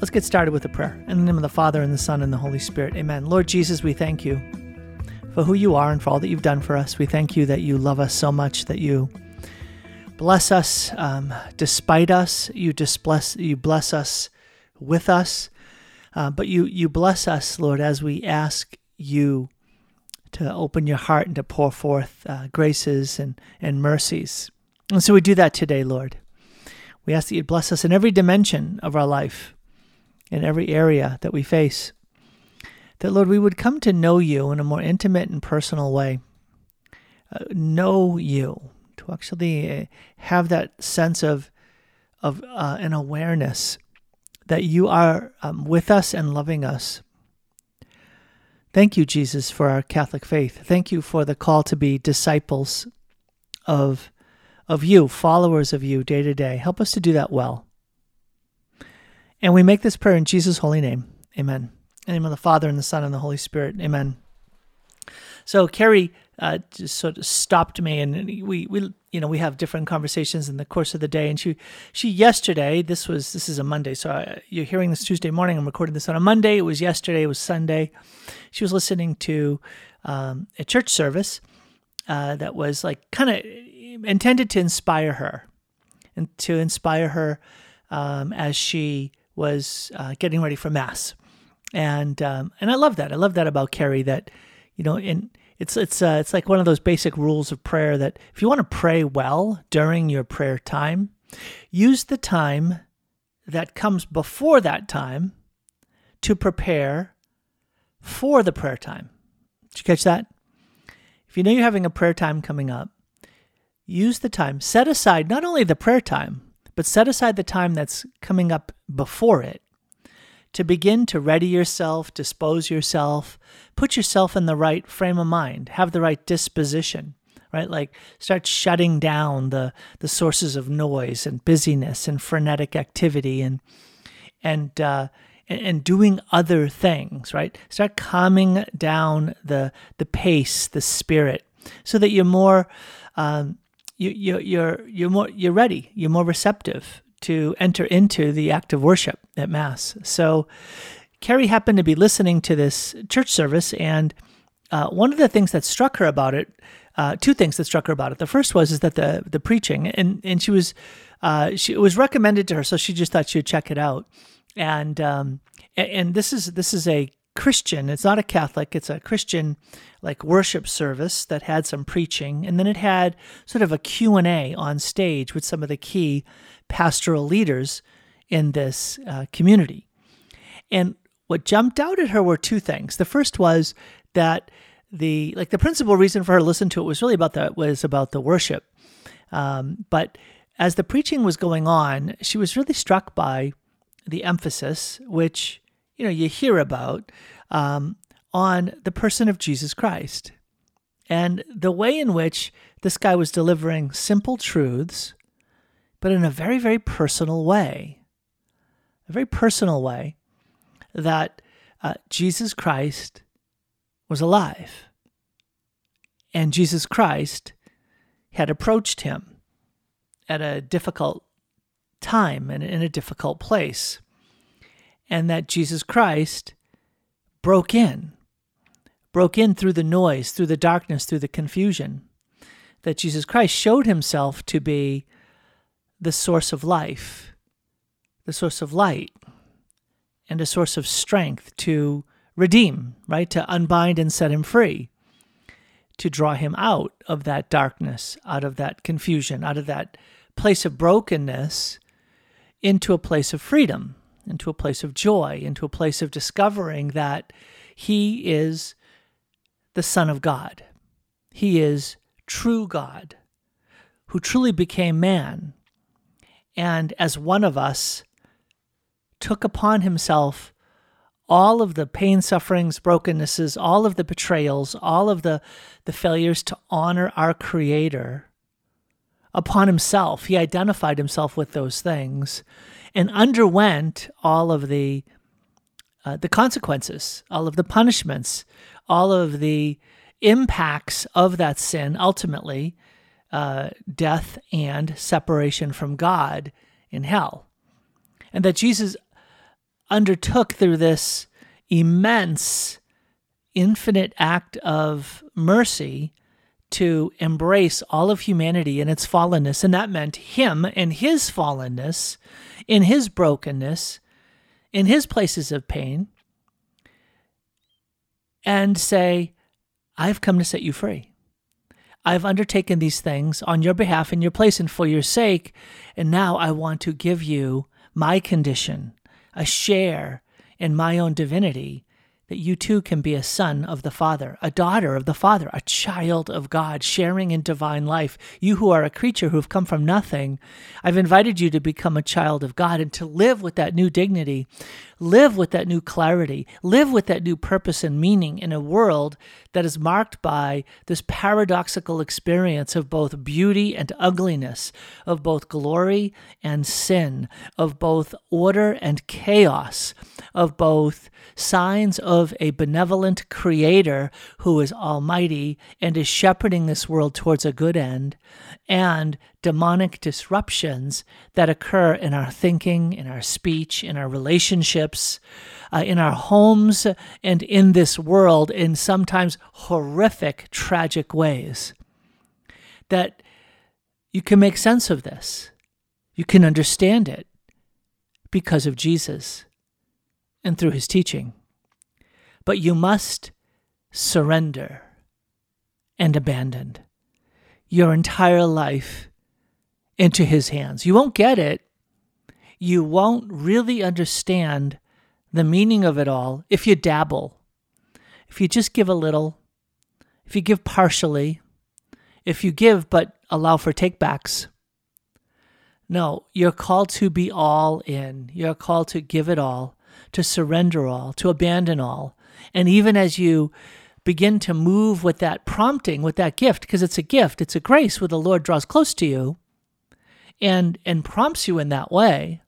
Let's get started with a prayer. In the name of the Father, and the Son, and the Holy Spirit. Amen. Lord Jesus, we thank you for who you are and for all that you've done for us. We thank you that you love us so much, that you bless us um, despite us. You bless, you bless us with us. Uh, but you, you bless us, Lord, as we ask you to open your heart and to pour forth uh, graces and, and mercies. And so we do that today, Lord. We ask that you bless us in every dimension of our life, in every area that we face. That, Lord, we would come to know you in a more intimate and personal way. Uh, know you, to actually uh, have that sense of, of uh, an awareness that you are um, with us and loving us. Thank you, Jesus, for our Catholic faith. Thank you for the call to be disciples of, of you, followers of you day to day. Help us to do that well. And we make this prayer in Jesus' holy name. Amen. In the name of the Father, and the Son, and the Holy Spirit. Amen. So Carrie uh, just sort of stopped me, and we, we, you know, we have different conversations in the course of the day. And she, she yesterday, this was this is a Monday, so I, you're hearing this Tuesday morning. I'm recording this on a Monday. It was yesterday. It was Sunday. She was listening to um, a church service uh, that was like kind of intended to inspire her, and to inspire her um, as she was uh, getting ready for mass. And um, and I love that. I love that about Carrie. That you know, and it's it's uh, it's like one of those basic rules of prayer that if you want to pray well during your prayer time, use the time that comes before that time to prepare for the prayer time. Did you catch that? If you know you're having a prayer time coming up, use the time. Set aside not only the prayer time, but set aside the time that's coming up before it to begin to ready yourself, dispose yourself, put yourself in the right frame of mind, have the right disposition, right? Like start shutting down the the sources of noise and busyness and frenetic activity and and uh, and doing other things, right? Start calming down the the pace, the spirit, so that you're more um, you, you you're you're more you're ready, you're more receptive to enter into the act of worship at Mass. So Carrie happened to be listening to this church service, and uh, one of the things that struck her about it, uh, two things that struck her about it. The first was is that the the preaching, and and she was, uh, she it was recommended to her, so she just thought she would check it out, and um, and, and this is this is a Christian. It's not a Catholic. It's a Christian like worship service that had some preaching, and then it had sort of a Q and A on stage with some of the key pastoral leaders in this uh, community. And what jumped out at her were two things. The first was that the like the principal reason for her to listen to it was really about the was about the worship. Um, but as the preaching was going on, she was really struck by the emphasis, which you know you hear about, um, on the person of Jesus Christ, and the way in which this guy was delivering simple truths but in a very, very personal way. A very personal way that uh, Jesus Christ was alive. And Jesus Christ had approached him at a difficult time and in a difficult place. And that Jesus Christ broke in, broke in through the noise, through the darkness, through the confusion. That Jesus Christ showed himself to be the source of life, the source of light, and a source of strength to redeem, right? To unbind and set him free, to draw him out of that darkness, out of that confusion, out of that place of brokenness into a place of freedom, into a place of joy, into a place of discovering that he is the Son of God. He is true God who truly became man and as one of us took upon himself all of the pain, sufferings, brokennesses, all of the betrayals, all of the, the failures to honor our Creator upon himself. He identified himself with those things and underwent all of the uh, the consequences, all of the punishments, all of the impacts of that sin ultimately uh, death and separation from God in hell. And that Jesus undertook through this immense, infinite act of mercy to embrace all of humanity in its fallenness. And that meant him and his fallenness, in his brokenness, in his places of pain, and say, I've come to set you free. I've undertaken these things on your behalf in your place and for your sake, and now I want to give you my condition, a share in my own divinity that you too can be a son of the Father, a daughter of the Father, a child of God, sharing in divine life. You who are a creature who have come from nothing, I've invited you to become a child of God and to live with that new dignity, live with that new clarity, live with that new purpose and meaning in a world that is marked by this paradoxical experience of both beauty and ugliness, of both glory and sin, of both order and chaos, of both signs of a benevolent creator who is almighty and is shepherding this world towards a good end, and demonic disruptions that occur in our thinking, in our speech, in our relationships, uh, in our homes, and in this world in sometimes horrific, tragic ways. That you can make sense of this, you can understand it because of Jesus and through his teaching. But you must surrender and abandon your entire life into his hands. You won't get it. You won't really understand the meaning of it all if you dabble. If you just give a little, if you give partially, if you give but allow for takebacks. No, you're called to be all in. You're called to give it all to surrender all, to abandon all. And even as you begin to move with that prompting, with that gift, because it's a gift, it's a grace where the Lord draws close to you and, and prompts you in that way,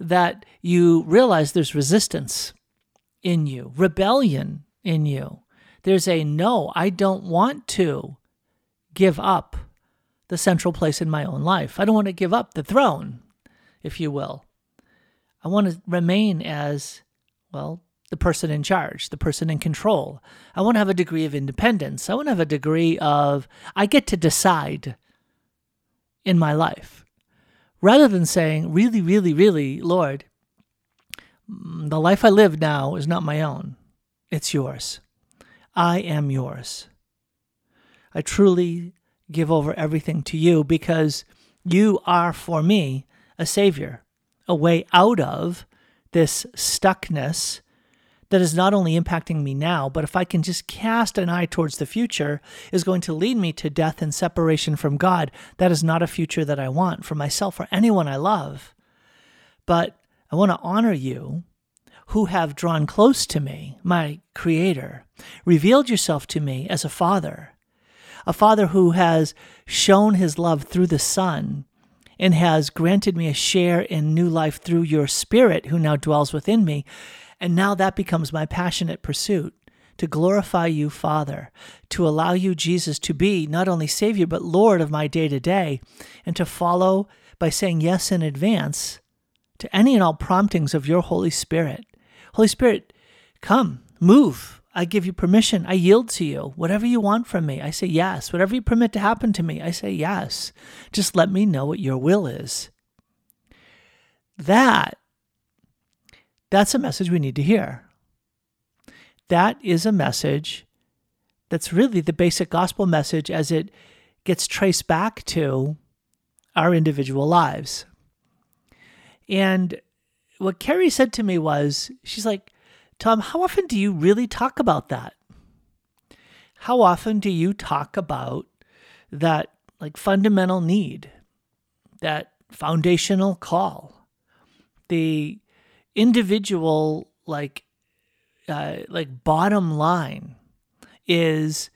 that you realize there's resistance in you, rebellion in you. There's a no, I don't want to give up the central place in my own life. I don't want to give up the throne, if you will. I want to remain as, well, the person in charge, the person in control. I want to have a degree of independence. I want to have a degree of, I get to decide in my life. Rather than saying, really, really, really, Lord, mm, the life I live now is not my own, it's yours. I am yours. I truly give over everything to you because you are for me a savior a way out of this stuckness that is not only impacting me now, but if I can just cast an eye towards the future, is going to lead me to death and separation from God. That is not a future that I want for myself or anyone I love. But I want to honor you who have drawn close to me, my Creator, revealed yourself to me as a Father, a Father who has shown his love through the Son and has granted me a share in new life through your Spirit who now dwells within me. And now that becomes my passionate pursuit to glorify you, Father, to allow you, Jesus, to be not only Savior, but Lord of my day to day, and to follow by saying yes in advance to any and all promptings of your Holy Spirit. Holy Spirit, come, move, I give you permission. I yield to you. Whatever you want from me, I say yes. Whatever you permit to happen to me, I say yes. Just let me know what your will is. That that's a message we need to hear. That is a message that's really the basic gospel message as it gets traced back to our individual lives. And what Carrie said to me was, she's like, Tom, how often do you really talk about that? How often do you talk about that like fundamental need, that foundational call, the individual like uh, like bottom line is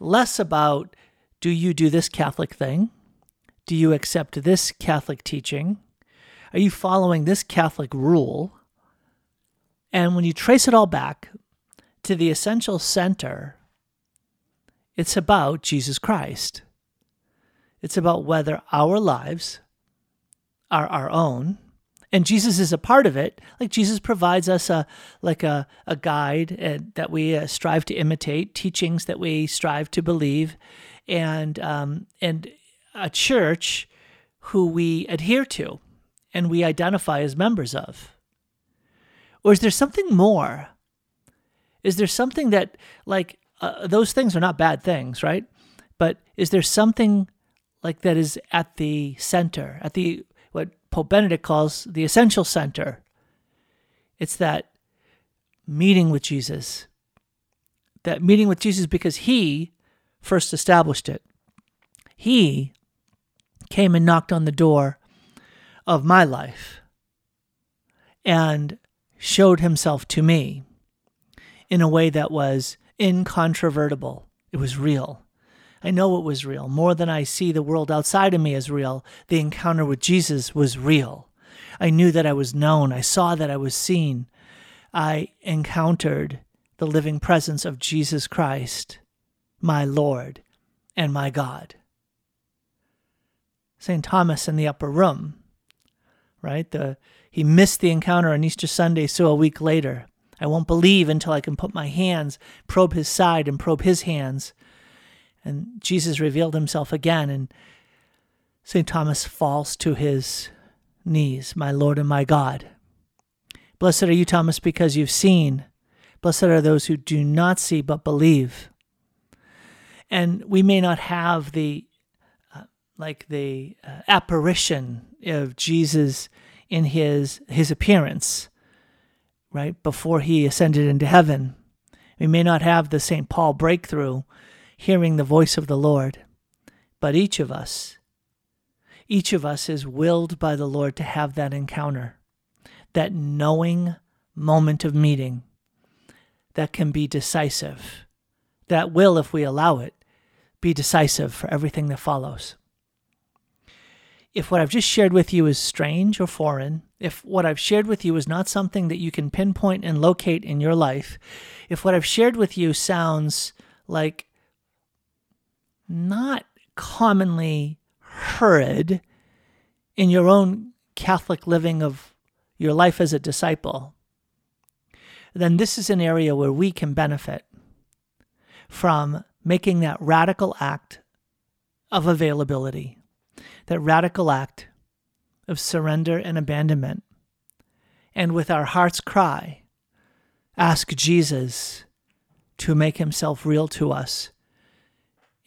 less about do you do this Catholic thing? Do you accept this Catholic teaching? Are you following this Catholic rule? And when you trace it all back to the essential center, it's about Jesus Christ. It's about whether our lives are our own and Jesus is a part of it. Like Jesus provides us a like a a guide uh, that we uh, strive to imitate, teachings that we strive to believe, and um, and a church who we adhere to and we identify as members of. Or is there something more? Is there something that like uh, those things are not bad things, right? But is there something like that is at the center, at the Pope Benedict calls the essential center? It's that meeting with Jesus. That meeting with Jesus because he first established it. He came and knocked on the door of my life and showed himself to me in a way that was incontrovertible. It was real. I know it was real. More than I see the world outside of me as real, the encounter with Jesus was real. I knew that I was known. I saw that I was seen. I encountered the living presence of Jesus Christ, my Lord and my God. St. Thomas in the upper room, right? The, he missed the encounter on Easter Sunday, so a week later. I won't believe until I can put my hands, probe his side, and probe his hands. And Jesus revealed himself again, and St. Thomas falls to his knees, my Lord and my God. Blessed are you, Thomas, because you've seen. Blessed are those who do not see but believe. And we may not have the uh, like the uh, apparition of Jesus in his his appearance right before he ascended into heaven. We may not have the St. Paul breakthrough hearing the voice of the Lord, but each of us each of us is willed by the Lord to have that encounter, that knowing moment of meeting that can be decisive, that will, if we allow it, be decisive for everything that follows. If what I've just shared with you is strange or foreign, if what I've shared with you is not something that you can pinpoint and locate in your life, if what I've shared with you sounds like not commonly heard in your own Catholic living of your life as a disciple, then this is an area where we can benefit from making that radical act of availability, that radical act of surrender and abandonment. And with our heart's cry, ask Jesus to make himself real to us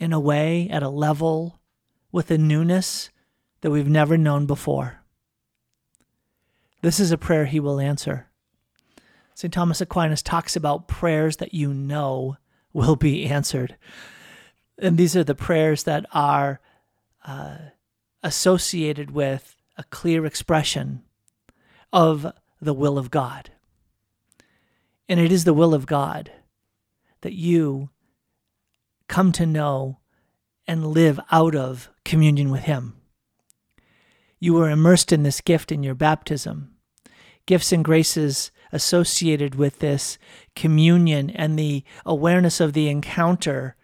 in a way, at a level, with a newness that we've never known before. This is a prayer he will answer. St. Thomas Aquinas talks about prayers that you know will be answered. And these are the prayers that are uh, associated with a clear expression of the will of God. And it is the will of God that you come to know and live out of communion with Him. You were immersed in this gift in your baptism. Gifts and graces associated with this communion and the awareness of the encounter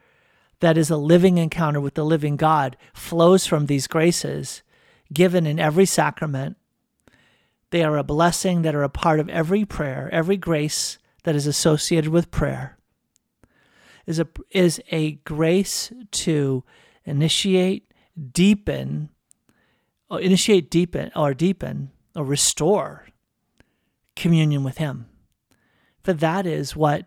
that is a living encounter with the living God flows from these graces given in every sacrament. They are a blessing that are a part of every prayer, every grace that is associated with prayer. Is a, is a grace to initiate, deepen, or initiate, deepen, or deepen, or restore communion with Him. For that is what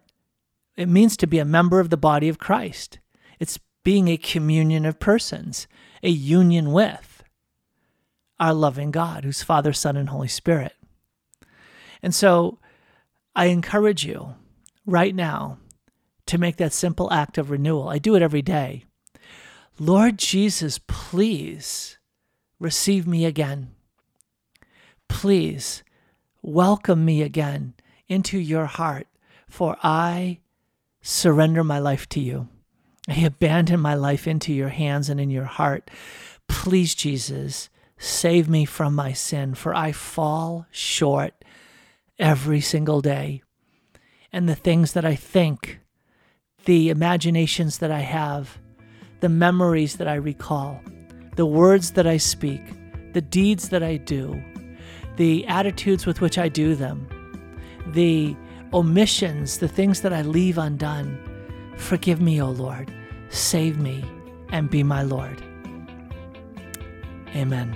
it means to be a member of the body of Christ. It's being a communion of persons, a union with our loving God, who's Father, Son, and Holy Spirit. And so I encourage you right now to make that simple act of renewal. I do it every day. Lord Jesus, please receive me again. Please welcome me again into your heart, for I surrender my life to you. I abandon my life into your hands and in your heart. Please, Jesus, save me from my sin, for I fall short every single day. And the things that I think, the imaginations that I have, the memories that I recall, the words that I speak, the deeds that I do, the attitudes with which I do them, the omissions, the things that I leave undone. Forgive me, O Lord. Save me and be my Lord. Amen.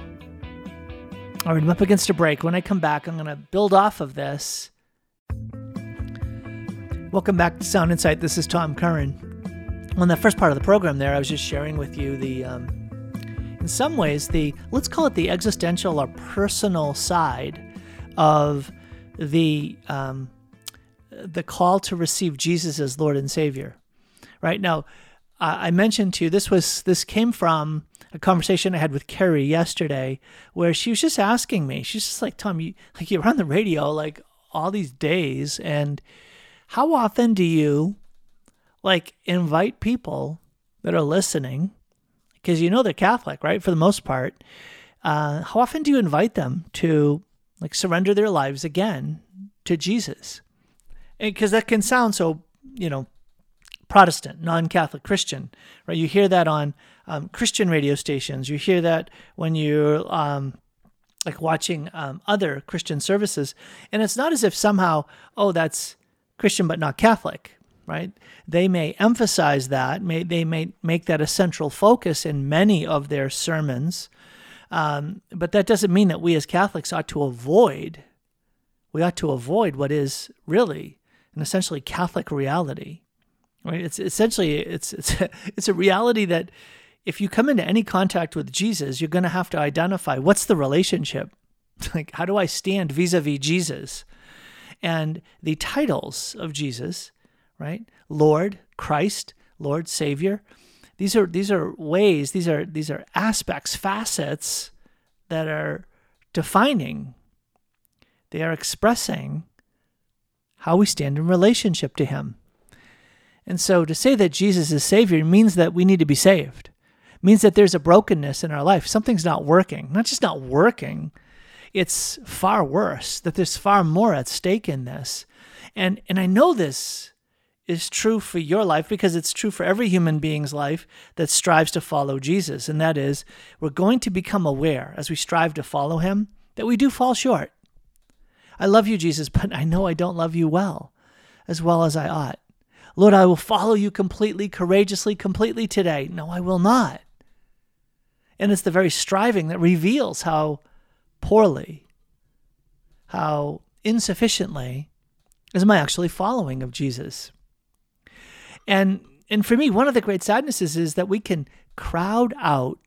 All right, I'm up against a break. When I come back, I'm going to build off of this. Welcome back to Sound Insight. This is Tom Curran. On the first part of the program, there, I was just sharing with you the, um, in some ways, the let's call it the existential or personal side of the um, the call to receive Jesus as Lord and Savior. Right now, I mentioned to you this was this came from a conversation I had with Carrie yesterday, where she was just asking me. She's just like, "Tom, you like you're on the radio like all these days, and how often do you like invite people that are listening because you know they're Catholic, right? For the most part, uh, how often do you invite them to like surrender their lives again to Jesus? Because that can sound so, you know, Protestant, non-Catholic Christian, right? You hear that on um, Christian radio stations. You hear that when you're um, like watching um, other Christian services, and it's not as if somehow, oh, that's Christian but not Catholic, right? They may emphasize that, may, they may make that a central focus in many of their sermons, um, but that doesn't mean that we as Catholics ought to avoid, we ought to avoid what is really an essentially Catholic reality, right? It's essentially, it's, it's, it's a reality that if you come into any contact with Jesus, you're going to have to identify what's the relationship? Like, how do I stand vis a vis Jesus? And the titles of Jesus right? Lord, Christ, Lord, Savior. These are these are ways, these are these are aspects, facets that are defining. They are expressing how we stand in relationship to him. And so to say that Jesus is Savior means that we need to be saved. It means that there's a brokenness in our life. Something's not working. Not just not working, it's far worse, that there's far more at stake in this. And and I know this is true for your life because it's true for every human being's life that strives to follow Jesus. And that is, we're going to become aware as we strive to follow him that we do fall short. I love you, Jesus, but I know I don't love you well, as well as I ought. Lord, I will follow you completely, courageously, completely today. No, I will not. And it's the very striving that reveals how poorly, how insufficiently is my actually following of Jesus. And and for me, one of the great sadnesses is that we can crowd out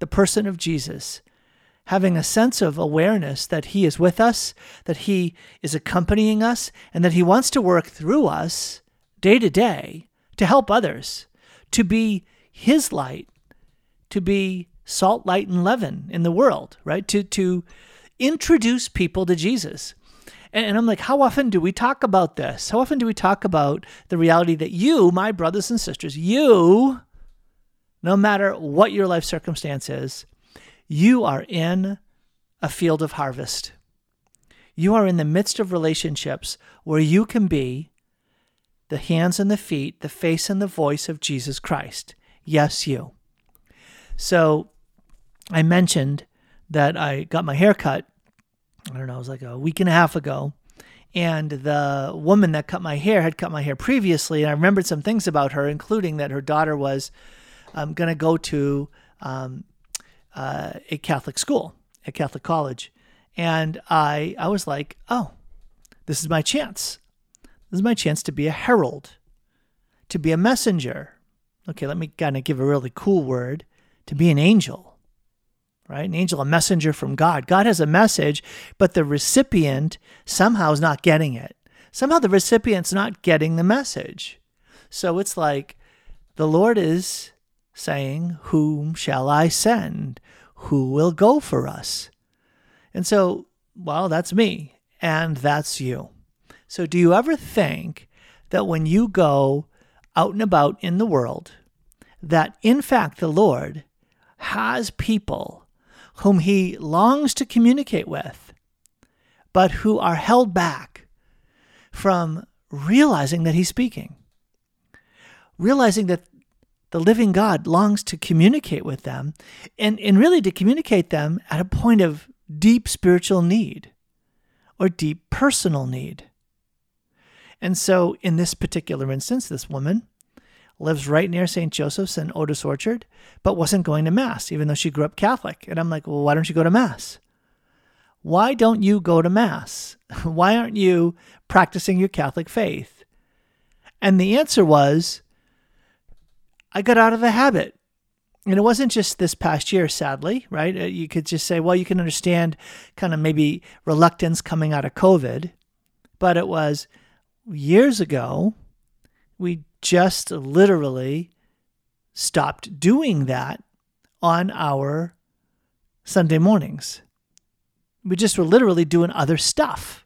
the person of Jesus, having a sense of awareness that he is with us, that he is accompanying us, and that he wants to work through us day to day to help others, to be his light, to be salt, light, and leaven in the world, right? To to introduce people to Jesus. And I'm like, how often do we talk about this? How often do we talk about the reality that you, my brothers and sisters, you, no matter what your life circumstance is, you are in a field of harvest. You are in the midst of relationships where you can be the hands and the feet, the face and the voice of Jesus Christ. Yes, you. So I mentioned that I got my hair cut I don't know, it was like a week and a half ago. And the woman that cut my hair had cut my hair previously. And I remembered some things about her, including that her daughter was um, going to go to um, uh, a Catholic school, a Catholic college. And I, I was like, oh, this is my chance. This is my chance to be a herald, to be a messenger. Okay, let me kind of give a really cool word to be an angel right? An angel, a messenger from God. God has a message, but the recipient somehow is not getting it. Somehow the recipient's not getting the message. So it's like the Lord is saying, Whom shall I send? Who will go for us? And so, well, that's me, and that's you. So, do you ever think that when you go out and about in the world, that in fact the Lord has people whom he longs to communicate with, but who are held back from realizing that he's speaking, realizing that the living God longs to communicate with them and, and really to communicate them at a point of deep spiritual need or deep personal need. And so, in this particular instance, this woman lives right near St. Joseph's and Otis Orchard, but wasn't going to Mass, even though she grew up Catholic. And I'm like, well, why don't you go to Mass? Why don't you go to Mass? Why aren't you practicing your Catholic faith? And the answer was, I got out of the habit. And it wasn't just this past year, sadly, right? Uh, you could just say, well, you can understand kind of maybe reluctance coming out of COVID. But it was years ago, we just literally stopped doing that on our Sunday mornings. We just were literally doing other stuff.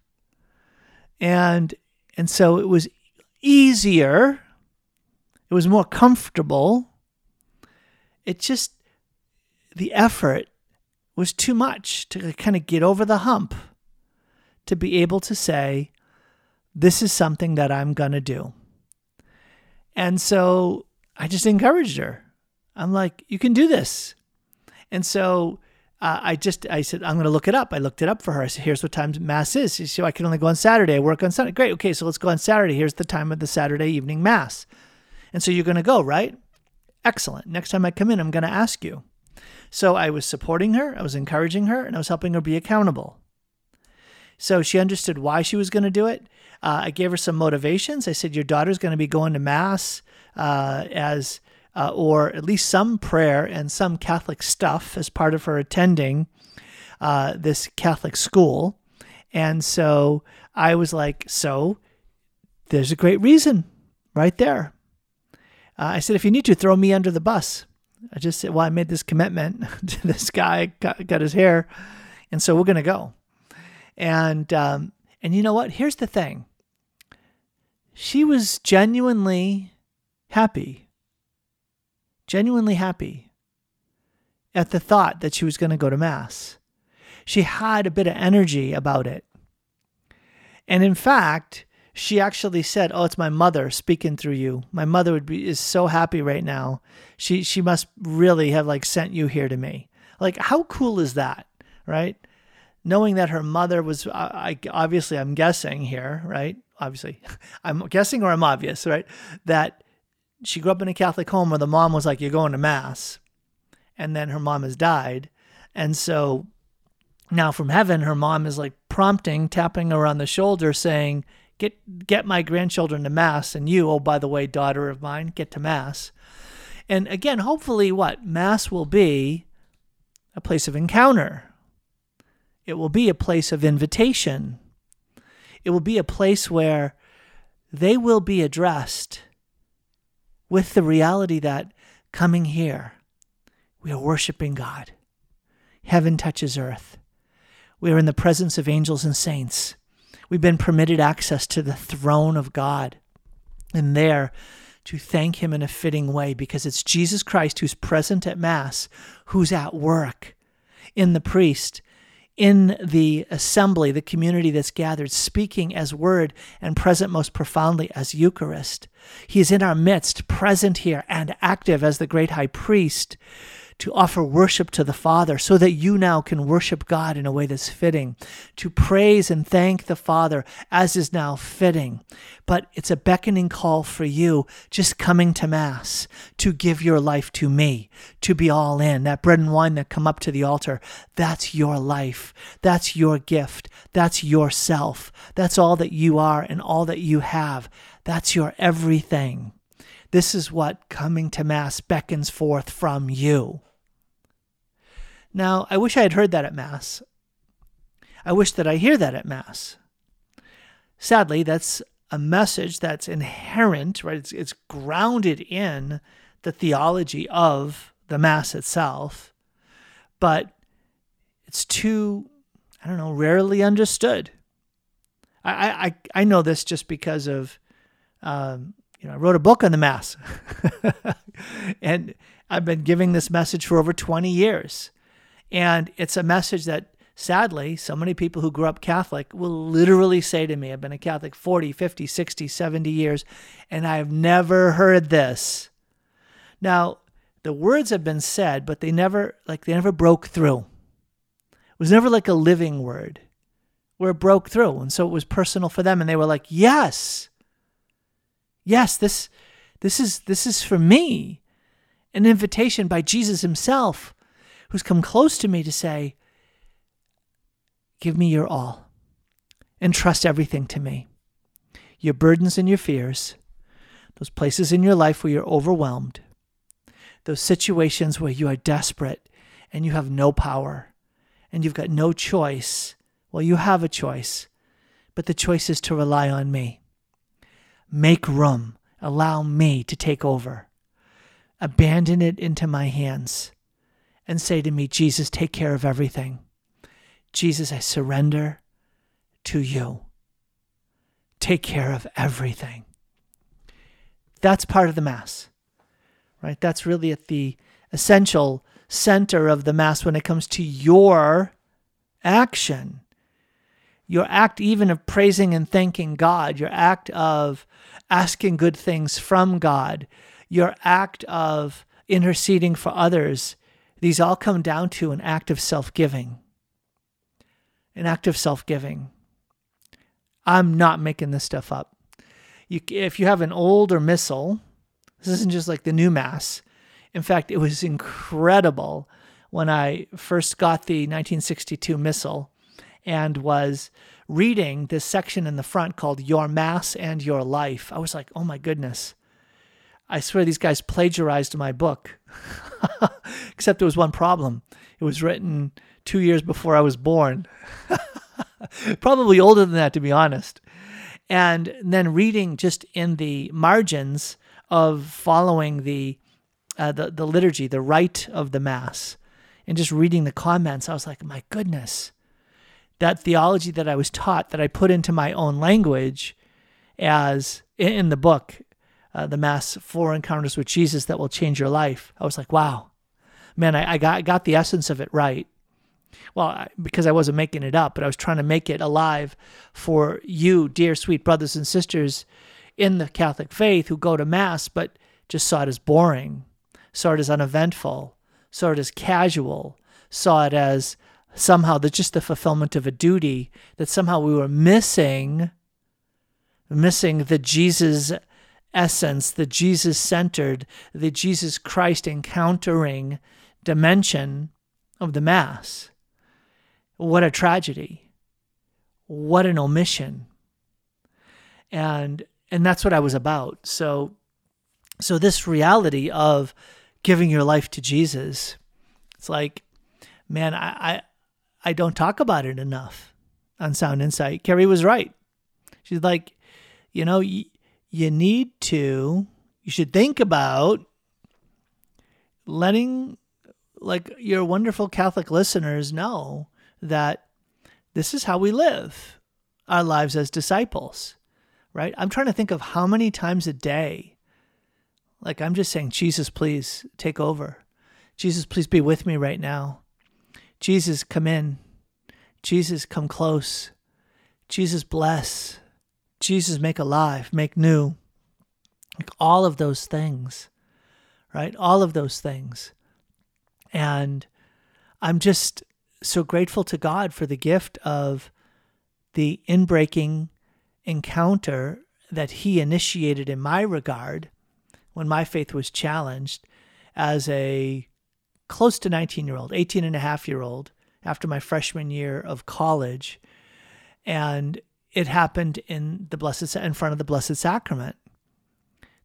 And and so it was easier. It was more comfortable. It just the effort was too much to kind of get over the hump to be able to say this is something that I'm going to do. And so I just encouraged her. I'm like, you can do this. And so uh, I just, I said, I'm going to look it up. I looked it up for her. I said, here's what time Mass is. She said, I can only go on Saturday. I work on Sunday. Great. Okay. So let's go on Saturday. Here's the time of the Saturday evening Mass. And so you're going to go, right? Excellent. Next time I come in, I'm going to ask you. So I was supporting her, I was encouraging her, and I was helping her be accountable. So she understood why she was going to do it. Uh, I gave her some motivations. I said, Your daughter's going to be going to Mass uh, as, uh, or at least some prayer and some Catholic stuff as part of her attending uh, this Catholic school. And so I was like, So there's a great reason right there. Uh, I said, If you need to, throw me under the bus. I just said, Well, I made this commitment to this guy, got, got his hair. And so we're going to go. And um, and you know what? Here's the thing she was genuinely happy, genuinely happy at the thought that she was going to go to Mass. She had a bit of energy about it. And in fact, she actually said, "Oh, it's my mother speaking through you. My mother would be is so happy right now. She she must really have like sent you here to me. Like how cool is that, right? Knowing that her mother was I obviously I'm guessing here, right? obviously, I'm guessing or I'm obvious, right? That she grew up in a Catholic home where the mom was like, You're going to Mass. And then her mom has died. And so now from heaven, her mom is like prompting, tapping her on the shoulder, saying, Get get my grandchildren to Mass. And you, oh, by the way, daughter of mine, get to Mass. And again, hopefully, what? Mass will be a place of encounter. It will be a place of invitation. It will be a place where they will be addressed with the reality that coming here, we are worshiping God. Heaven touches earth. We are in the presence of angels and saints. We've been permitted access to the throne of God. And there, to thank Him in a fitting way because it's Jesus Christ who's present at Mass, who's at work in the priest, in the assembly, the community that's gathered, speaking as word and present most profoundly as Eucharist. He is in our midst, present here and active as the great high priest to offer worship to the Father so that you now can worship God in a way that's fitting, to praise and thank the Father as is now fitting. But it's a beckoning call for you just coming to Mass to give your life to me, to be all in. That bread and wine that come up to the altar, that's your life. That's your gift. That's yourself. That's all that you are and all that you have. That's your everything. This is what coming to Mass beckons forth from you. Now, I wish I had heard that at Mass. I wish that I hear that at Mass. Sadly, that's a message that's inherent, right? It's, it's grounded in the theology of the Mass itself, but it's too, I don't know, rarely understood. I, I, I know this just because of um, you know, I wrote a book on the Mass. and I've been giving this message for over 20 years. And it's a message that sadly, so many people who grew up Catholic will literally say to me, I've been a Catholic 40, 50, 60, 70 years, and I've never heard this. Now, the words have been said, but they never like they never broke through. It was never like a living word where it broke through. And so it was personal for them. And they were like, yes, yes, this, this is, this is for me. An invitation by Jesus himself, who's come close to me to say, give me your all and trust everything to me. Your burdens and your fears, those places in your life where you're overwhelmed, those situations where you are desperate and you have no power and you've got no choice well, you have a choice, but the choice is to rely on me. Make room. Allow me to take over. Abandon it into my hands and say to me, Jesus, take care of everything. Jesus, I surrender to you. Take care of everything. That's part of the Mass, right? That's really at the essential center of the Mass when it comes to your action your act even of praising and thanking God, your act of asking good things from God, your act of interceding for others, these all come down to an act of self giving. An act of self giving. I'm not making this stuff up. You, if you have an older missal, this isn't just like the new Mass. In fact, it was incredible when I first got the 1962 missal and was reading this section in the front called Your Mass and Your Life. I was like, oh my goodness. I swear these guys plagiarized my book. Except there was one problem. It was written two years before I was born. Probably older than that, to be honest. And then reading just in the margins of following the, uh, the, the liturgy, the rite of the Mass, and just reading the comments, I was like, my goodness, that theology that I was taught that I put into my own language as in the book, uh, The Mass Four Encounters with Jesus That Will Change Your Life. I was like, wow, man, I, I, got, I got the essence of it right. Well, because I wasn't making it up, but I was trying to make it alive for you, dear sweet brothers and sisters in the Catholic faith who go to Mass, but just saw it as boring, saw it as uneventful, saw it as casual, saw it as somehow the just the fulfillment of a duty that somehow we were missing missing the Jesus essence, the Jesus centered, the Jesus Christ encountering dimension of the Mass. What a tragedy. What an omission. And and that's what I was about. So so this reality of giving your life to Jesus, it's like, man, I, I don't talk about it enough on Sound Insight. Carrie was right. She's like, you know, y- you need to, you should think about letting like your wonderful Catholic listeners know that this is how we live our lives as disciples, right? I'm trying to think of how many times a day, like I'm just saying, Jesus, please take over. Jesus, please be with me right now. Jesus, come in. Jesus, come close. Jesus, bless. Jesus, make alive, make new. Like all of those things, right? All of those things. And I'm just so grateful to God for the gift of the inbreaking encounter that He initiated in my regard when my faith was challenged as a close to 19 year old, 18 and a half year old, after my freshman year of college. And it happened in the blessed in front of the blessed sacrament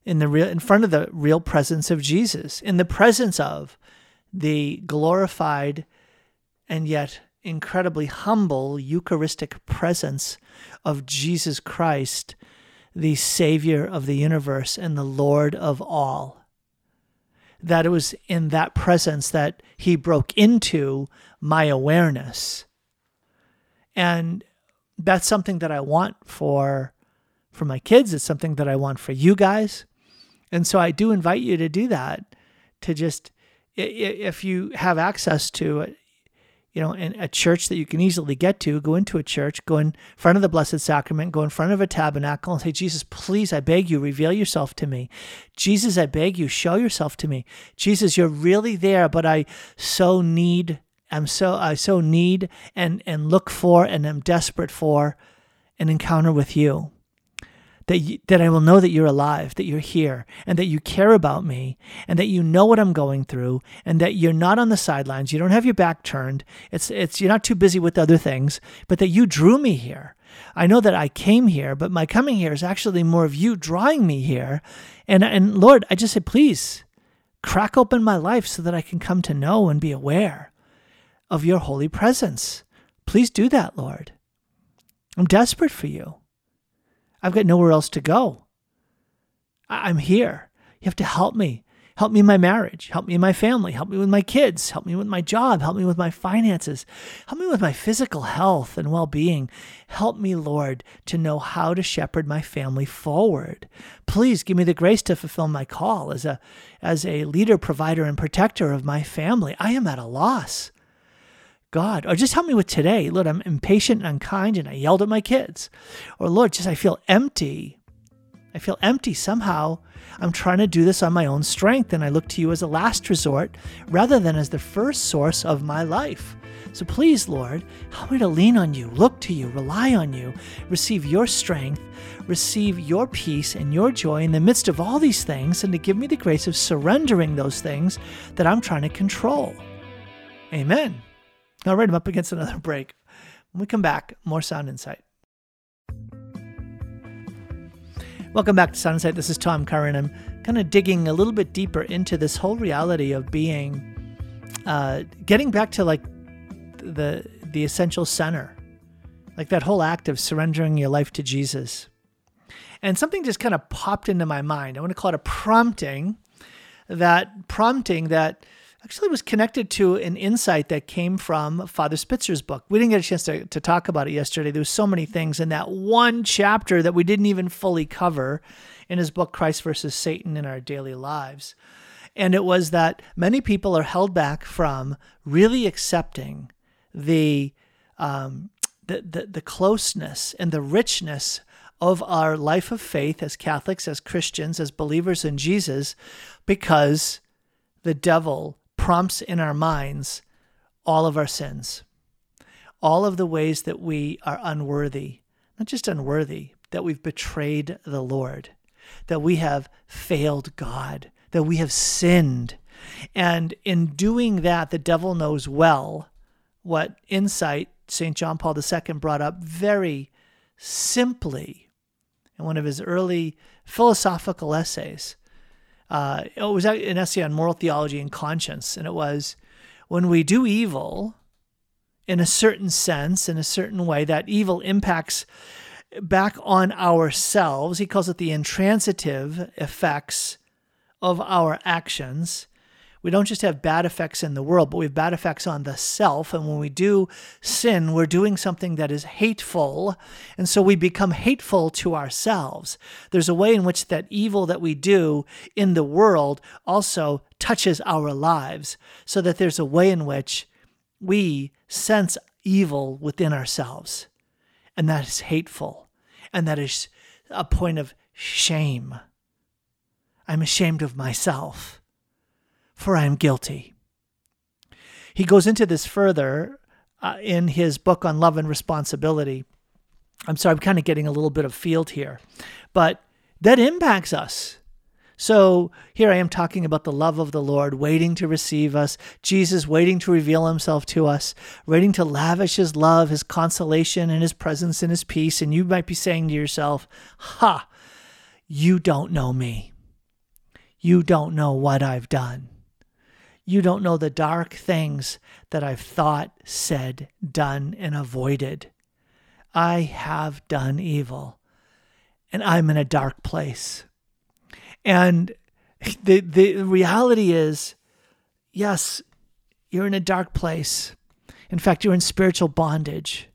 in the real in front of the real presence of Jesus in the presence of the glorified and yet incredibly humble eucharistic presence of Jesus Christ the savior of the universe and the lord of all that it was in that presence that he broke into my awareness. And that's something that I want for for my kids, it's something that I want for you guys. And so I do invite you to do that to just if you have access to it, you know, in a church that you can easily get to, go into a church, go in front of the Blessed Sacrament, go in front of a tabernacle and say, Jesus, please, I beg you, reveal yourself to me. Jesus, I beg you, show yourself to me. Jesus, you're really there, but I so need I'm so I so need and and look for and am desperate for an encounter with you. That, you, that I will know that you're alive, that you're here, and that you care about me, and that you know what I'm going through, and that you're not on the sidelines. You don't have your back turned. It's it's you're not too busy with other things, but that you drew me here. I know that I came here, but my coming here is actually more of you drawing me here. And and Lord, I just say, please crack open my life so that I can come to know and be aware of your holy presence. Please do that, Lord. I'm desperate for you. I've got nowhere else to go. I'm here. You have to help me. Help me in my marriage. Help me in my family. Help me with my kids. Help me with my job. Help me with my finances. Help me with my physical health and well being. Help me, Lord, to know how to shepherd my family forward. Please give me the grace to fulfill my call as a, as a leader, provider, and protector of my family. I am at a loss. God, or just help me with today. Lord, I'm impatient and unkind and I yelled at my kids. Or Lord, just I feel empty. I feel empty somehow. I'm trying to do this on my own strength and I look to you as a last resort rather than as the first source of my life. So please, Lord, help me to lean on you, look to you, rely on you, receive your strength, receive your peace and your joy in the midst of all these things, and to give me the grace of surrendering those things that I'm trying to control. Amen. All right, I'm up against another break. When we come back, more sound insight. Welcome back to Sound Insight. This is Tom Curran. I'm kind of digging a little bit deeper into this whole reality of being, uh, getting back to like the the essential center, like that whole act of surrendering your life to Jesus. And something just kind of popped into my mind. I want to call it a prompting. That prompting that actually was connected to an insight that came from Father Spitzer's book. We didn't get a chance to, to talk about it yesterday. There was so many things in that one chapter that we didn't even fully cover in his book, Christ versus Satan in Our Daily Lives. And it was that many people are held back from really accepting the, um, the, the, the closeness and the richness of our life of faith as Catholics, as Christians, as believers in Jesus, because the devil prompts in our minds all of our sins, all of the ways that we are unworthy, not just unworthy, that we've betrayed the Lord, that we have failed God, that we have sinned. And in doing that, the devil knows well what insight St. John Paul II brought up very simply in one of his early philosophical essays uh, it was an essay on moral theology and conscience, and it was when we do evil in a certain sense, in a certain way, that evil impacts back on ourselves. He calls it the intransitive effects of our actions we don't just have bad effects in the world, but we have bad effects on the self. And when we do sin, we're doing something that is hateful. And so we become hateful to ourselves. There's a way in which that evil that we do in the world also touches our lives, so that there's a way in which we sense evil within ourselves. And that is hateful. And that is a point of shame. I'm ashamed of myself for I am guilty. He goes into this further uh, in his book on love and responsibility. I'm sorry, I'm kind of getting a little bit of field here, but that impacts us. So here I am talking about the love of the Lord waiting to receive us, Jesus waiting to reveal himself to us, waiting to lavish his love, his consolation, and his presence and his peace. And you might be saying to yourself, Ha, you don't know me. You don't know what I've done. You don't know the dark things that I've thought, said, done, and avoided. I have done evil, and I'm in a dark place. And the, the reality is yes, you're in a dark place. In fact, you're in spiritual bondage.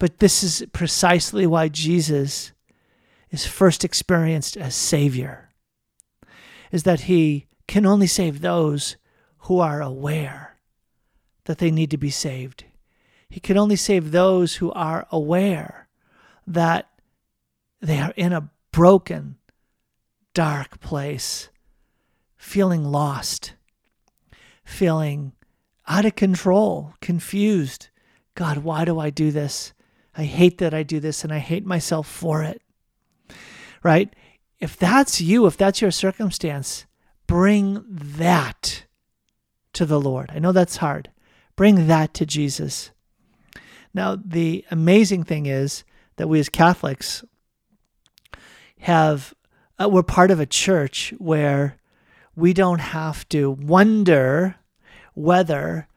But this is precisely why Jesus is first experienced as Savior, is that he can only save those who are aware that they need to be saved. He can only save those who are aware that they are in a broken, dark place, feeling lost, feeling out of control, confused. God, why do I do this? I hate that I do this and I hate myself for it. Right? If that's you, if that's your circumstance, bring that to the Lord. I know that's hard. Bring that to Jesus. Now, the amazing thing is that we as Catholics have, uh, we're part of a church where we don't have to wonder whether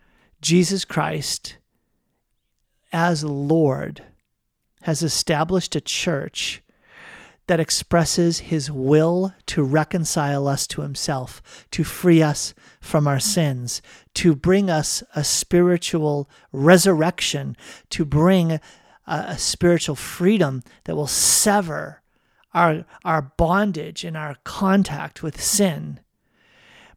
Jesus Christ, as Lord, has established a church that expresses his will to reconcile us to himself, to free us from our sins, to bring us a spiritual resurrection, to bring a, a spiritual freedom that will sever our, our bondage and our contact with sin,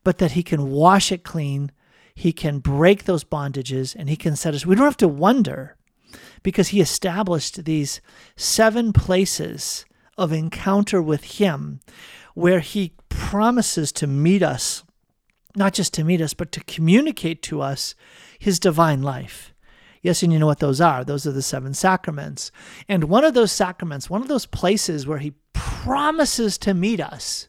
but that he can wash it clean. He can break those bondages and he can set us. We don't have to wonder because he established these seven places of encounter with Him, where He promises to meet us, not just to meet us, but to communicate to us His divine life. Yes, and you know what those are. Those are the seven sacraments. And one of those sacraments, one of those places where He promises to meet us,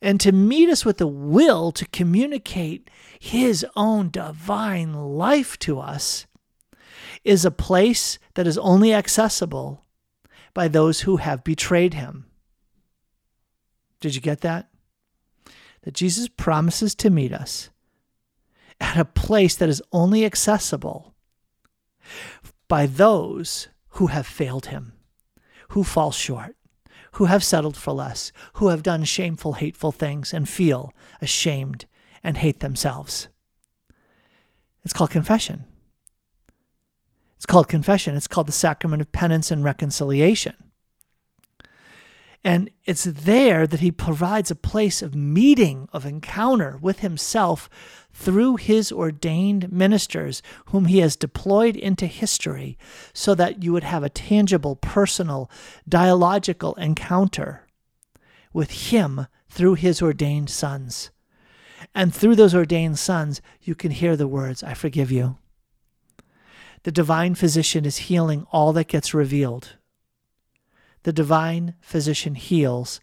and to meet us with the will to communicate His own divine life to us, is a place that is only accessible by those who have betrayed him. Did you get that? That Jesus promises to meet us at a place that is only accessible by those who have failed him, who fall short, who have settled for less, who have done shameful, hateful things and feel ashamed and hate themselves. It's called confession. It's called confession. It's called the sacrament of penance and reconciliation. And it's there that he provides a place of meeting, of encounter with himself through his ordained ministers, whom he has deployed into history, so that you would have a tangible, personal, dialogical encounter with him through his ordained sons. And through those ordained sons, you can hear the words, I forgive you. The divine physician is healing all that gets revealed. The divine physician heals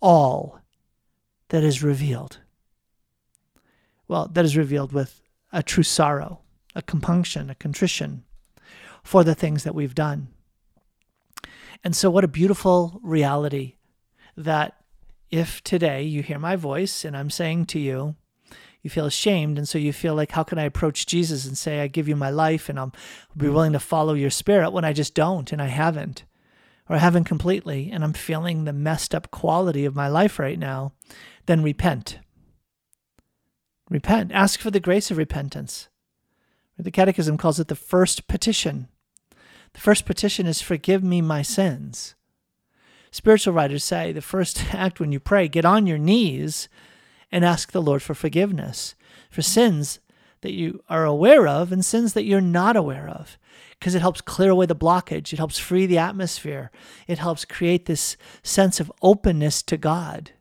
all that is revealed. Well, that is revealed with a true sorrow, a compunction, a contrition for the things that we've done. And so, what a beautiful reality that if today you hear my voice and I'm saying to you, you feel ashamed and so you feel like how can i approach jesus and say i give you my life and i'll be willing to follow your spirit when i just don't and i haven't or i haven't completely and i'm feeling the messed up quality of my life right now then repent. Repent. Ask for the grace of repentance. The catechism calls it the first petition. The first petition is forgive me my sins. Spiritual writers say the first act when you pray get on your knees and ask the Lord for forgiveness for sins that you are aware of and sins that you're not aware of because it helps clear away the blockage. It helps free the atmosphere. It helps create this sense of openness to God.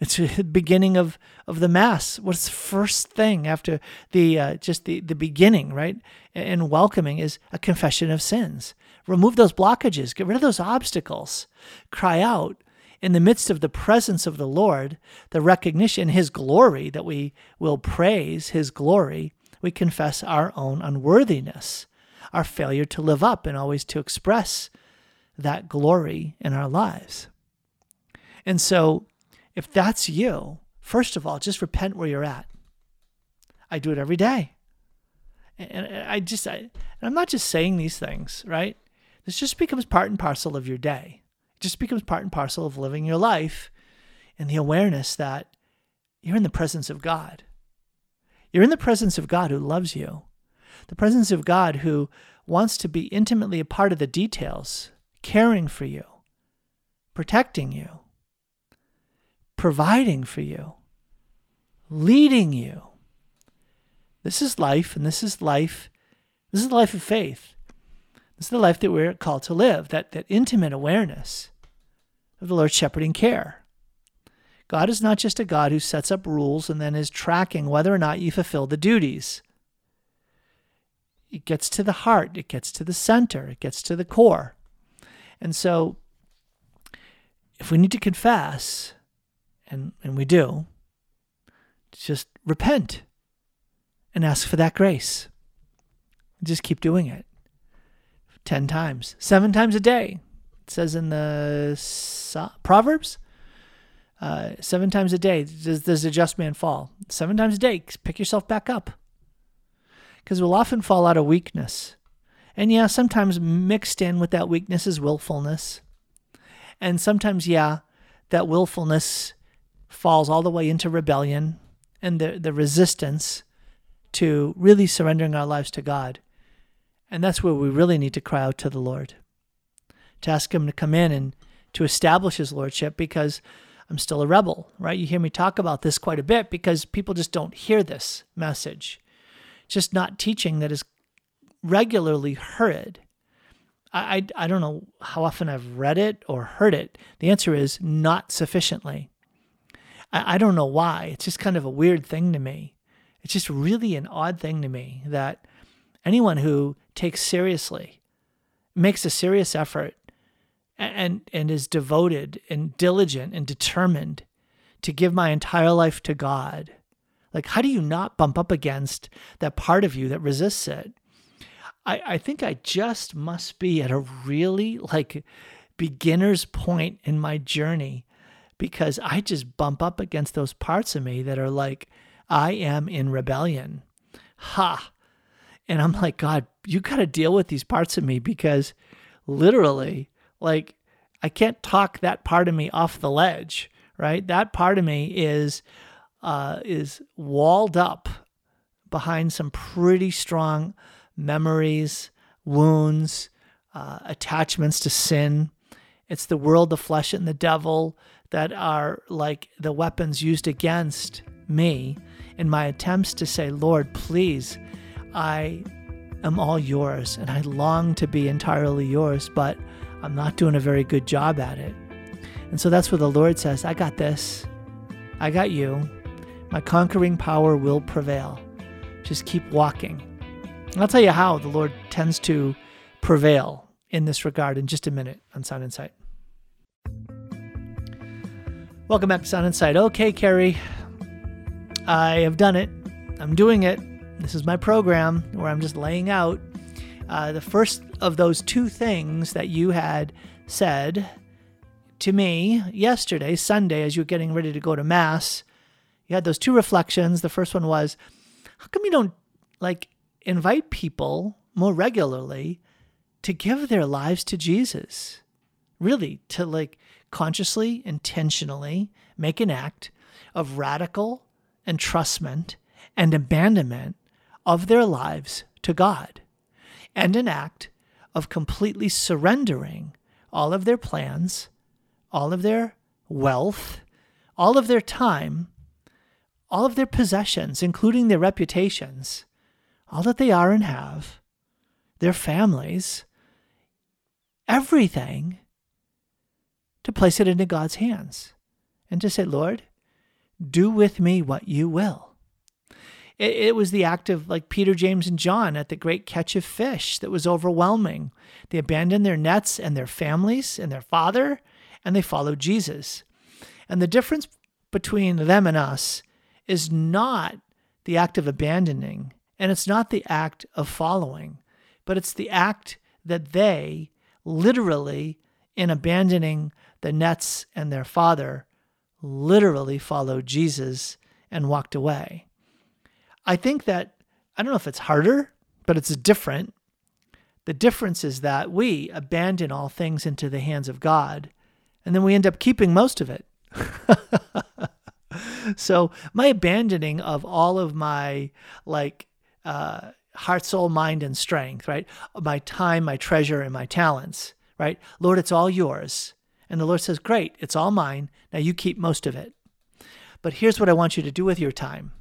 It's the beginning of, of the Mass. What's the first thing after the uh, just the, the beginning, right? And welcoming is a confession of sins. Remove those blockages, get rid of those obstacles. Cry out, in the midst of the presence of the Lord, the recognition, His glory, that we will praise His glory, we confess our own unworthiness, our failure to live up and always to express that glory in our lives. And so, if that's you, first of all, just repent where you're at. I do it every day. And I just, I, and I'm not just saying these things, right? This just becomes part and parcel of your day just becomes part and parcel of living your life and the awareness that you're in the presence of God. You're in the presence of God who loves you, the presence of God who wants to be intimately a part of the details, caring for you, protecting you, providing for you, leading you. This is life, and this is life. This is the life of faith. This is the life that we're called to live, that, that intimate awareness of the Lord's shepherding care. God is not just a God who sets up rules and then is tracking whether or not you fulfill the duties. It gets to the heart, it gets to the center, it gets to the core. And so, if we need to confess, and, and we do, just repent and ask for that grace. Just keep doing it 10 times, seven times a day. It says in the Proverbs, uh, seven times a day does, does a just man fall. Seven times a day, pick yourself back up. Because we'll often fall out of weakness. And yeah, sometimes mixed in with that weakness is willfulness. And sometimes, yeah, that willfulness falls all the way into rebellion and the, the resistance to really surrendering our lives to God. And that's where we really need to cry out to the Lord, to ask Him to come in and to establish His Lordship because I'm still a rebel, right? You hear me talk about this quite a bit because people just don't hear this message. just not teaching that is regularly heard. I, I, I don't know how often I've read it or heard it. The answer is not sufficiently. I, I don't know why. It's just kind of a weird thing to me. It's just really an odd thing to me that anyone who takes seriously, makes a serious effort, and, and is devoted and diligent and determined to give my entire life to God, like how do you not bump up against that part of you that resists it? I, I think I just must be at a really like beginner's point in my journey because I just bump up against those parts of me that are like, I am in rebellion. Ha. And I'm like, God, you got to deal with these parts of me because literally, like, I can't talk that part of me off the ledge, right? That part of me is uh, is walled up behind some pretty strong memories, wounds, uh, attachments to sin. It's the world, the flesh, and the devil that are like the weapons used against me in my attempts to say, Lord, please, I am all yours and I long to be entirely yours, but I'm not doing a very good job at it. And so that's where the Lord says, I got this. I got you. My conquering power will prevail. Just keep walking. I'll tell you how the Lord tends to prevail in this regard in just a minute on Sound Insight. Welcome back to Sound Insight. Okay, Carrie, I have done it. I'm doing it. This is my program where I'm just laying out uh, the first of those two things that you had said to me yesterday, Sunday, as you were getting ready to go to Mass. You had those two reflections. The first one was, how come you don't like invite people more regularly to give their lives to Jesus? Really, to like consciously, intentionally make an act of radical entrustment and abandonment of their lives to God, and an act of completely surrendering all of their plans, all of their wealth, all of their time, all of their possessions, including their reputations, all that they are and have, their families, everything, to place it into God's hands and to say, Lord, do with me what you will. It, it, was the act of like Peter, James, and John at the great catch of fish that was overwhelming. They abandoned their nets and their families and their father, and they followed Jesus. And the difference between them and us is not the act of abandoning, and it's not the act of following, but it's the act that they literally, in abandoning the nets and their father, literally followed Jesus and walked away. I think that, I don't know if it's harder, but it's different. The difference is that we abandon all things into the hands of God, and then we end up keeping most of it. so my abandoning of all of my like uh, heart, soul, mind, and strength, right? My time, my treasure, and my talents, right? Lord, it's all yours. And the Lord says, Great, it's all mine. Now you keep most of it. But here's what I want you to do with your time.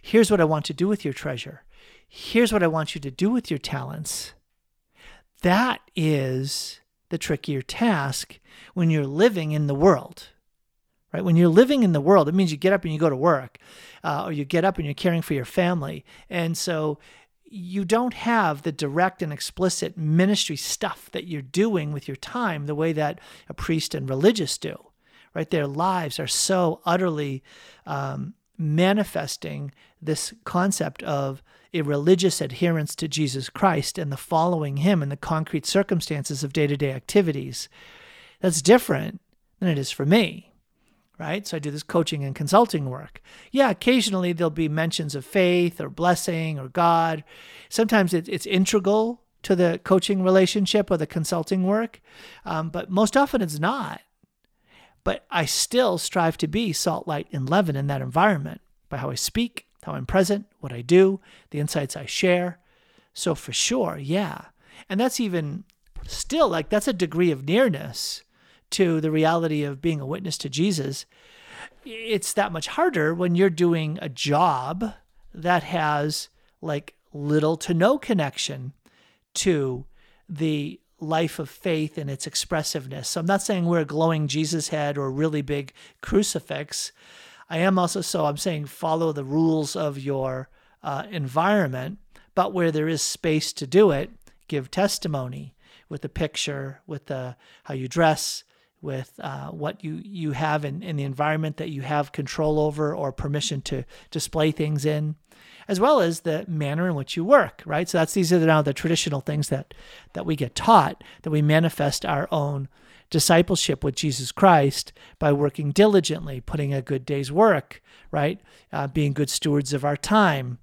Here's what I want to do with your treasure. Here's what I want you to do with your talents. That is the trickier task when you're living in the world, right? When you're living in the world, it means you get up and you go to work, uh, or you get up and you're caring for your family. And so you don't have the direct and explicit ministry stuff that you're doing with your time the way that a priest and religious do, right? Their lives are so utterly um, manifesting this concept of a religious adherence to Jesus Christ and the following Him in the concrete circumstances of day to day activities. That's different than it is for me right? So I do this coaching and consulting work. Yeah, occasionally there'll be mentions of faith or blessing or God. Sometimes it, it's integral to the coaching relationship or the consulting work, um, but most often it's not. But I still strive to be salt, light, and leaven in that environment by how I speak, how I'm present, what I do, the insights I share. So for sure, yeah. And that's even still like that's a degree of nearness to the reality of being a witness to Jesus, it's that much harder when you're doing a job that has like little to no connection to the life of faith and its expressiveness. So I'm not saying we're a glowing Jesus head or really big crucifix. I am also so I'm saying follow the rules of your uh, environment, but where there is space to do it, give testimony with a picture, with the how you dress, with uh, what you, you have in, in the environment that you have control over or permission to display things in, as well as the manner in which you work, right? So that's these are now the traditional things that that we get taught, that we manifest our own discipleship with Jesus Christ by working diligently, putting a good day's work, right? Uh, being good stewards of our time.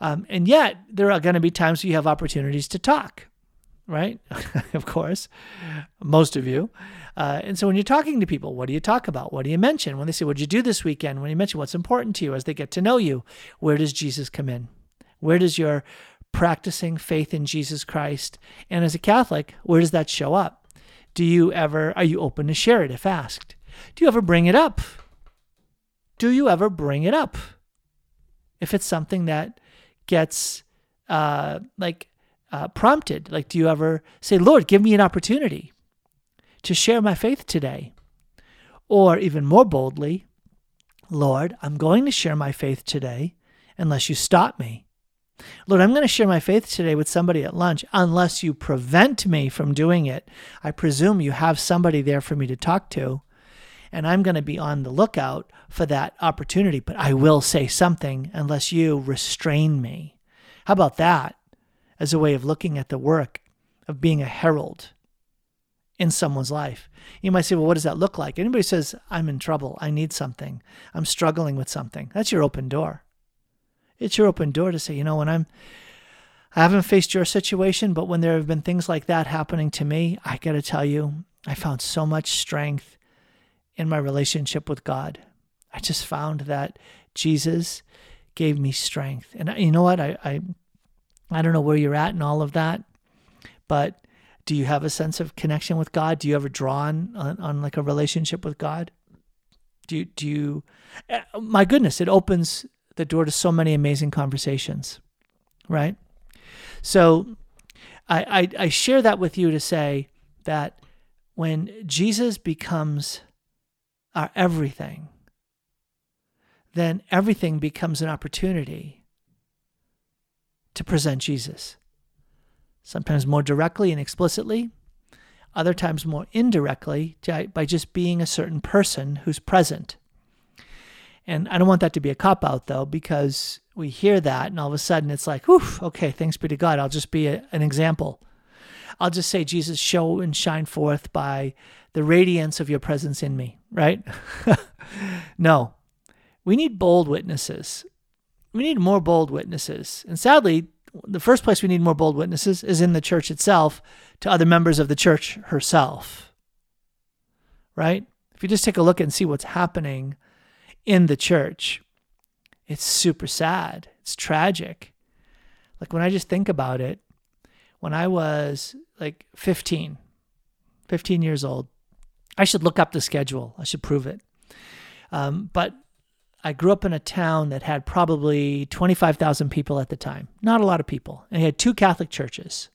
Um, and yet, there are going to be times you have opportunities to talk, right? of course, most of you. Uh, and so when you're talking to people, what do you talk about? What do you mention? When they say, What'd you do this weekend? When you mention what's important to you as they get to know you, where does Jesus come in? Where does your practicing faith in Jesus Christ and as a Catholic, where does that show up? Do you ever, are you open to share it if asked? Do you ever bring it up? Do you ever bring it up? If it's something that gets uh, like uh, prompted, like do you ever say, Lord, give me an opportunity? To share my faith today. Or even more boldly, Lord, I'm going to share my faith today unless you stop me. Lord, I'm going to share my faith today with somebody at lunch unless you prevent me from doing it. I presume you have somebody there for me to talk to, and I'm going to be on the lookout for that opportunity, but I will say something unless you restrain me. How about that as a way of looking at the work of being a herald in someone's life. You might say, well, what does that look like? Anybody says, I'm in trouble, I need something, I'm struggling with something. That's your open door. It's your open door to say, you know, when I'm, I haven't faced your situation, but when there have been things like that happening to me, I got to tell you, I found so much strength in my relationship with God. I just found that Jesus gave me strength. And you know what? I, I, I don't know where you're at and all of that, but do you have a sense of connection with God? Do you ever draw on, on, on like a relationship with God? Do you, do you, eh, my goodness, it opens the door to so many amazing conversations, right? So I, I, I share that with you to say that when Jesus becomes our everything, then everything becomes an opportunity to present Jesus sometimes more directly and explicitly, other times more indirectly by just being a certain person who's present. And I don't want that to be a cop out though, because we hear that and all of a sudden it's like, whew, okay, thanks be to God. I'll just be a, an example. I'll just say, Jesus, show and shine forth by the radiance of your presence in me, right? no, we need bold witnesses. We need more bold witnesses. And sadly, the first place we need more bold witnesses is in the church itself to other members of the church herself. Right? If you just take a look and see what's happening in the church, it's super sad. It's tragic. Like when I just think about it, when I was like 15, 15 years old, I should look up the schedule. I should prove it. Um, but I grew up in a town that had probably 25,000 people at the time. Not a lot of people. And it had two Catholic churches.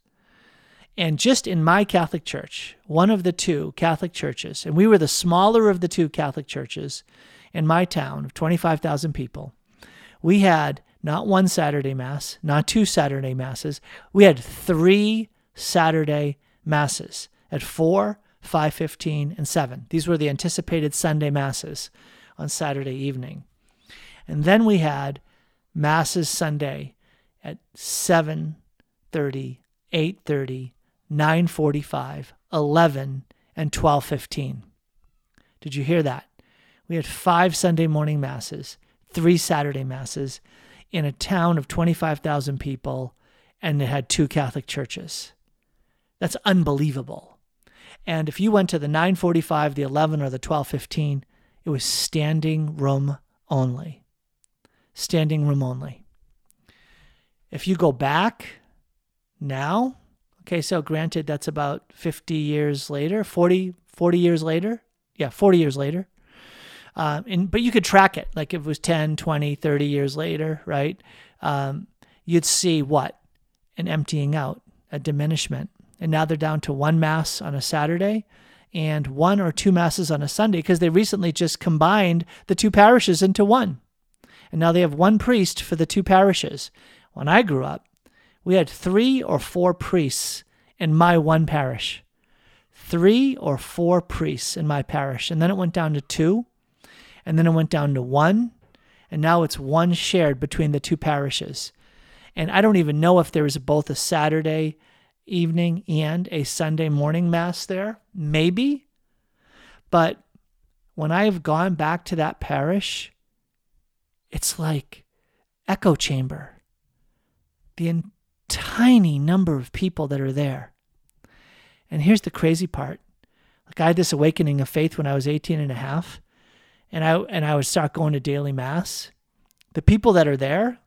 And just in my Catholic church, one of the two Catholic churches, and we were the smaller of the two Catholic churches in my town of 25,000 people, we had not one Saturday Mass, not two Saturday Masses, we had three Saturday Masses at 4, 5:15 and 7. These were the anticipated Sunday masses on Saturday evening. And then we had masses Sunday at 7:30, 8:30, 9:45, 11 and 12:15. Did you hear that? We had 5 Sunday morning masses, 3 Saturday masses in a town of 25,000 people and it had two Catholic churches. That's unbelievable. And if you went to the 945, the 11, or the 1215, it was standing room only. Standing room only. If you go back now, okay, so granted that's about 50 years later, 40, 40 years later. Yeah, 40 years later. Um, and but you could track it like if it was 10 20 30 years later right um, you'd see what an emptying out a diminishment and now they're down to one mass on a Saturday and one or two masses on a Sunday because they recently just combined the two parishes into one. And now they have one priest for the two parishes. When I grew up, we had three or four priests in my one parish. Three or four priests in my parish. And then it went down to two. And then it went down to one. And now it's one shared between the two parishes. And I don't even know if there is both a Saturday evening and a Sunday morning mass there? Maybe. But when I have gone back to that parish, it's like echo chamber. The tiny number of people that are there. And here's the crazy part. Like I had this awakening of faith when I was 18 and a half, and I and I would start going to daily mass. The people that are there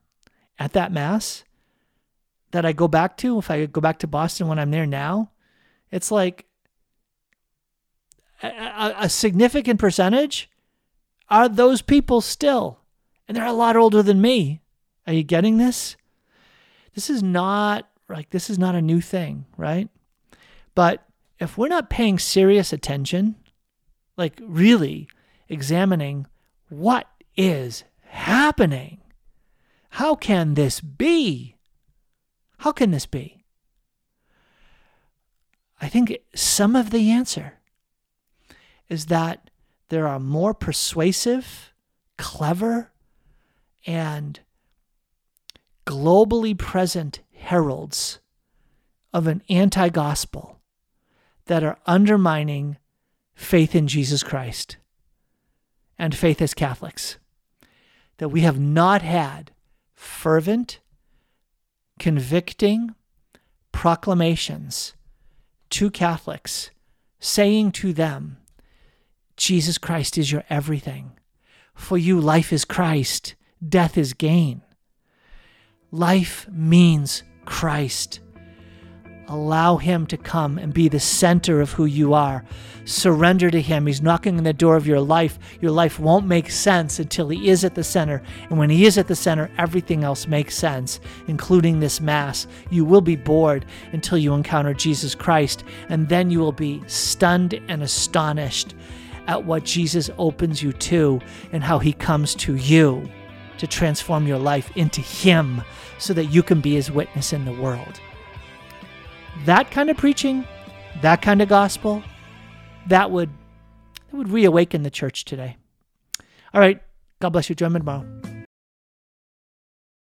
at that mass, that I go back to, if I go back to Boston when I'm there now, it's like a, a, significant percentage are those people still. And they're a lot older than me. Are you getting this? This is not like this is not a new thing, right? But if we're not paying serious attention, like really examining what is happening, how can this be? How can this be? I think some of the answer is that there are more persuasive, clever, and globally present heralds of an anti gospel that are undermining faith in Jesus Christ and faith as Catholics. That we have not had fervent, convicting proclamations to Catholics, saying to them, Jesus Christ is your everything. For you, life is Christ, death is gain. Life means Christ. Allow Him to come and be the center of who you are. Surrender to Him. He's knocking on the door of your life. Your life won't make sense until He is at the center. And when He is at the center, everything else makes sense, including this Mass. You will be bored until you encounter Jesus Christ, and then you will be stunned and astonished at what Jesus opens you to and how He comes to you to transform your life into Him so that you can be His witness in the world that kind of preaching, that kind of gospel, that would that would reawaken the church today. All right. God bless you. Join me tomorrow.